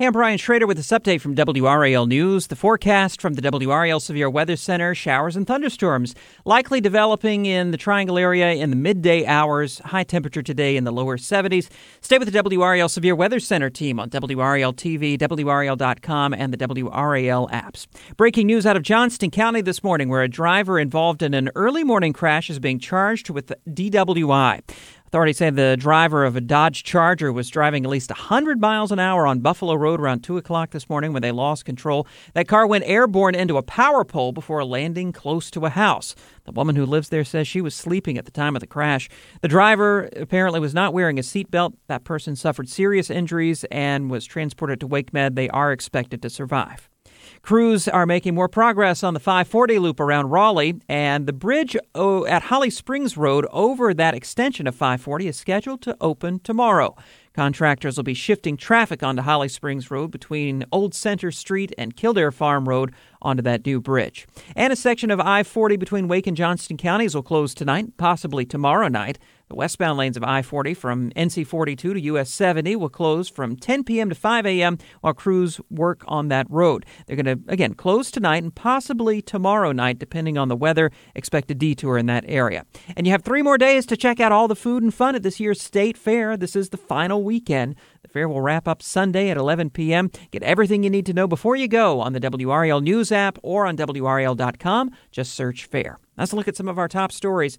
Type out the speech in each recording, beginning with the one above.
Hey, I'm Brian Schrader with this update from WRAL News. The forecast from the WRAL Severe Weather Center showers and thunderstorms likely developing in the Triangle area in the midday hours. High temperature today in the lower 70s. Stay with the WRAL Severe Weather Center team on WRAL TV, WRAL.com, and the WRAL apps. Breaking news out of Johnston County this morning where a driver involved in an early morning crash is being charged with DWI. Authorities say the driver of a Dodge Charger was driving at least 100 miles an hour on Buffalo Road around 2 o'clock this morning when they lost control. That car went airborne into a power pole before landing close to a house. The woman who lives there says she was sleeping at the time of the crash. The driver apparently was not wearing a seatbelt. That person suffered serious injuries and was transported to WakeMed. They are expected to survive. Crews are making more progress on the 540 loop around Raleigh, and the bridge at Holly Springs Road over that extension of 540 is scheduled to open tomorrow. Contractors will be shifting traffic onto Holly Springs Road between Old Center Street and Kildare Farm Road onto that new bridge. And a section of I 40 between Wake and Johnston counties will close tonight, possibly tomorrow night. The westbound lanes of I 40 from NC 42 to US 70 will close from 10 p.m. to 5 a.m. while crews work on that road. They're going to, again, close tonight and possibly tomorrow night, depending on the weather. Expect a detour in that area. And you have three more days to check out all the food and fun at this year's State Fair. This is the final weekend. The fair will wrap up Sunday at 11 p.m. Get everything you need to know before you go on the WRAL News app or on WRAL.com. Just search fair. Let's look at some of our top stories.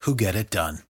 who get it done.